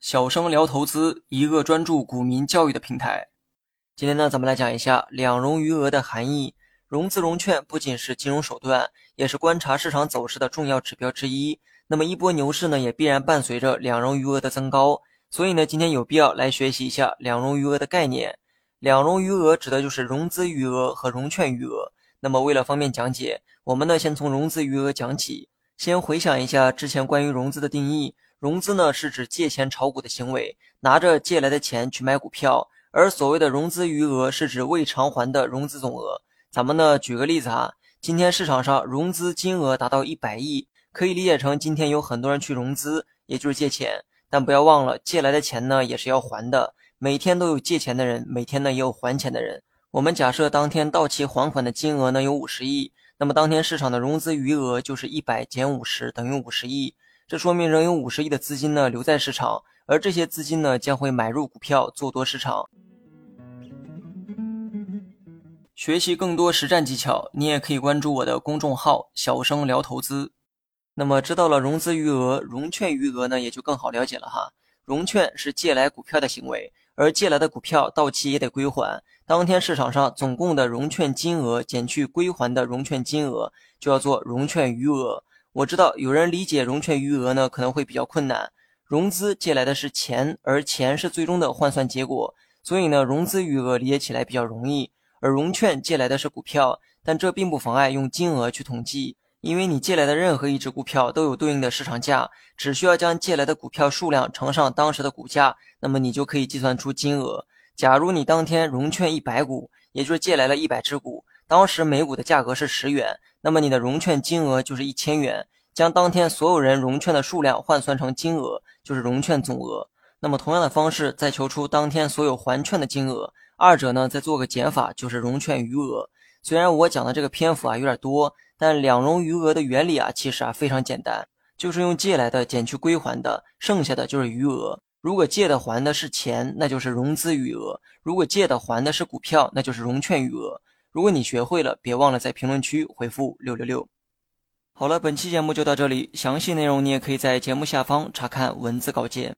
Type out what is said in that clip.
小生聊投资，一个专注股民教育的平台。今天呢，咱们来讲一下两融余额的含义。融资融券不仅是金融手段，也是观察市场走势的重要指标之一。那么一波牛市呢，也必然伴随着两融余额的增高。所以呢，今天有必要来学习一下两融余额的概念。两融余额指的就是融资余额和融券余额。那么为了方便讲解，我们呢先从融资余额讲起。先回想一下之前关于融资的定义。融资呢是指借钱炒股的行为，拿着借来的钱去买股票，而所谓的融资余额是指未偿还的融资总额。咱们呢举个例子啊，今天市场上融资金额达到一百亿，可以理解成今天有很多人去融资，也就是借钱。但不要忘了，借来的钱呢也是要还的，每天都有借钱的人，每天呢也有还钱的人。我们假设当天到期还款的金额呢有五十亿，那么当天市场的融资余额就是一百减五十等于五十亿。这说明仍有五十亿的资金呢留在市场，而这些资金呢将会买入股票做多市场。学习更多实战技巧，你也可以关注我的公众号“小生聊投资”。那么知道了融资余额、融券余额呢，也就更好了解了哈。融券是借来股票的行为，而借来的股票到期也得归还。当天市场上总共的融券金额减去归还的融券金额，就要做融券余额。我知道有人理解融券余额呢，可能会比较困难。融资借来的是钱，而钱是最终的换算结果，所以呢，融资余额理解起来比较容易。而融券借来的是股票，但这并不妨碍用金额去统计，因为你借来的任何一只股票都有对应的市场价，只需要将借来的股票数量乘上当时的股价，那么你就可以计算出金额。假如你当天融券一百股，也就是借来了一百只股。当时每股的价格是十元，那么你的融券金额就是一千元。将当天所有人融券的数量换算成金额，就是融券总额。那么同样的方式再求出当天所有还券的金额，二者呢再做个减法，就是融券余额。虽然我讲的这个篇幅啊有点多，但两融余额的原理啊其实啊非常简单，就是用借来的减去归还的，剩下的就是余额。如果借的还的是钱，那就是融资余额；如果借的还的是股票，那就是融券余额。如果你学会了，别忘了在评论区回复六六六。好了，本期节目就到这里，详细内容你也可以在节目下方查看文字稿件。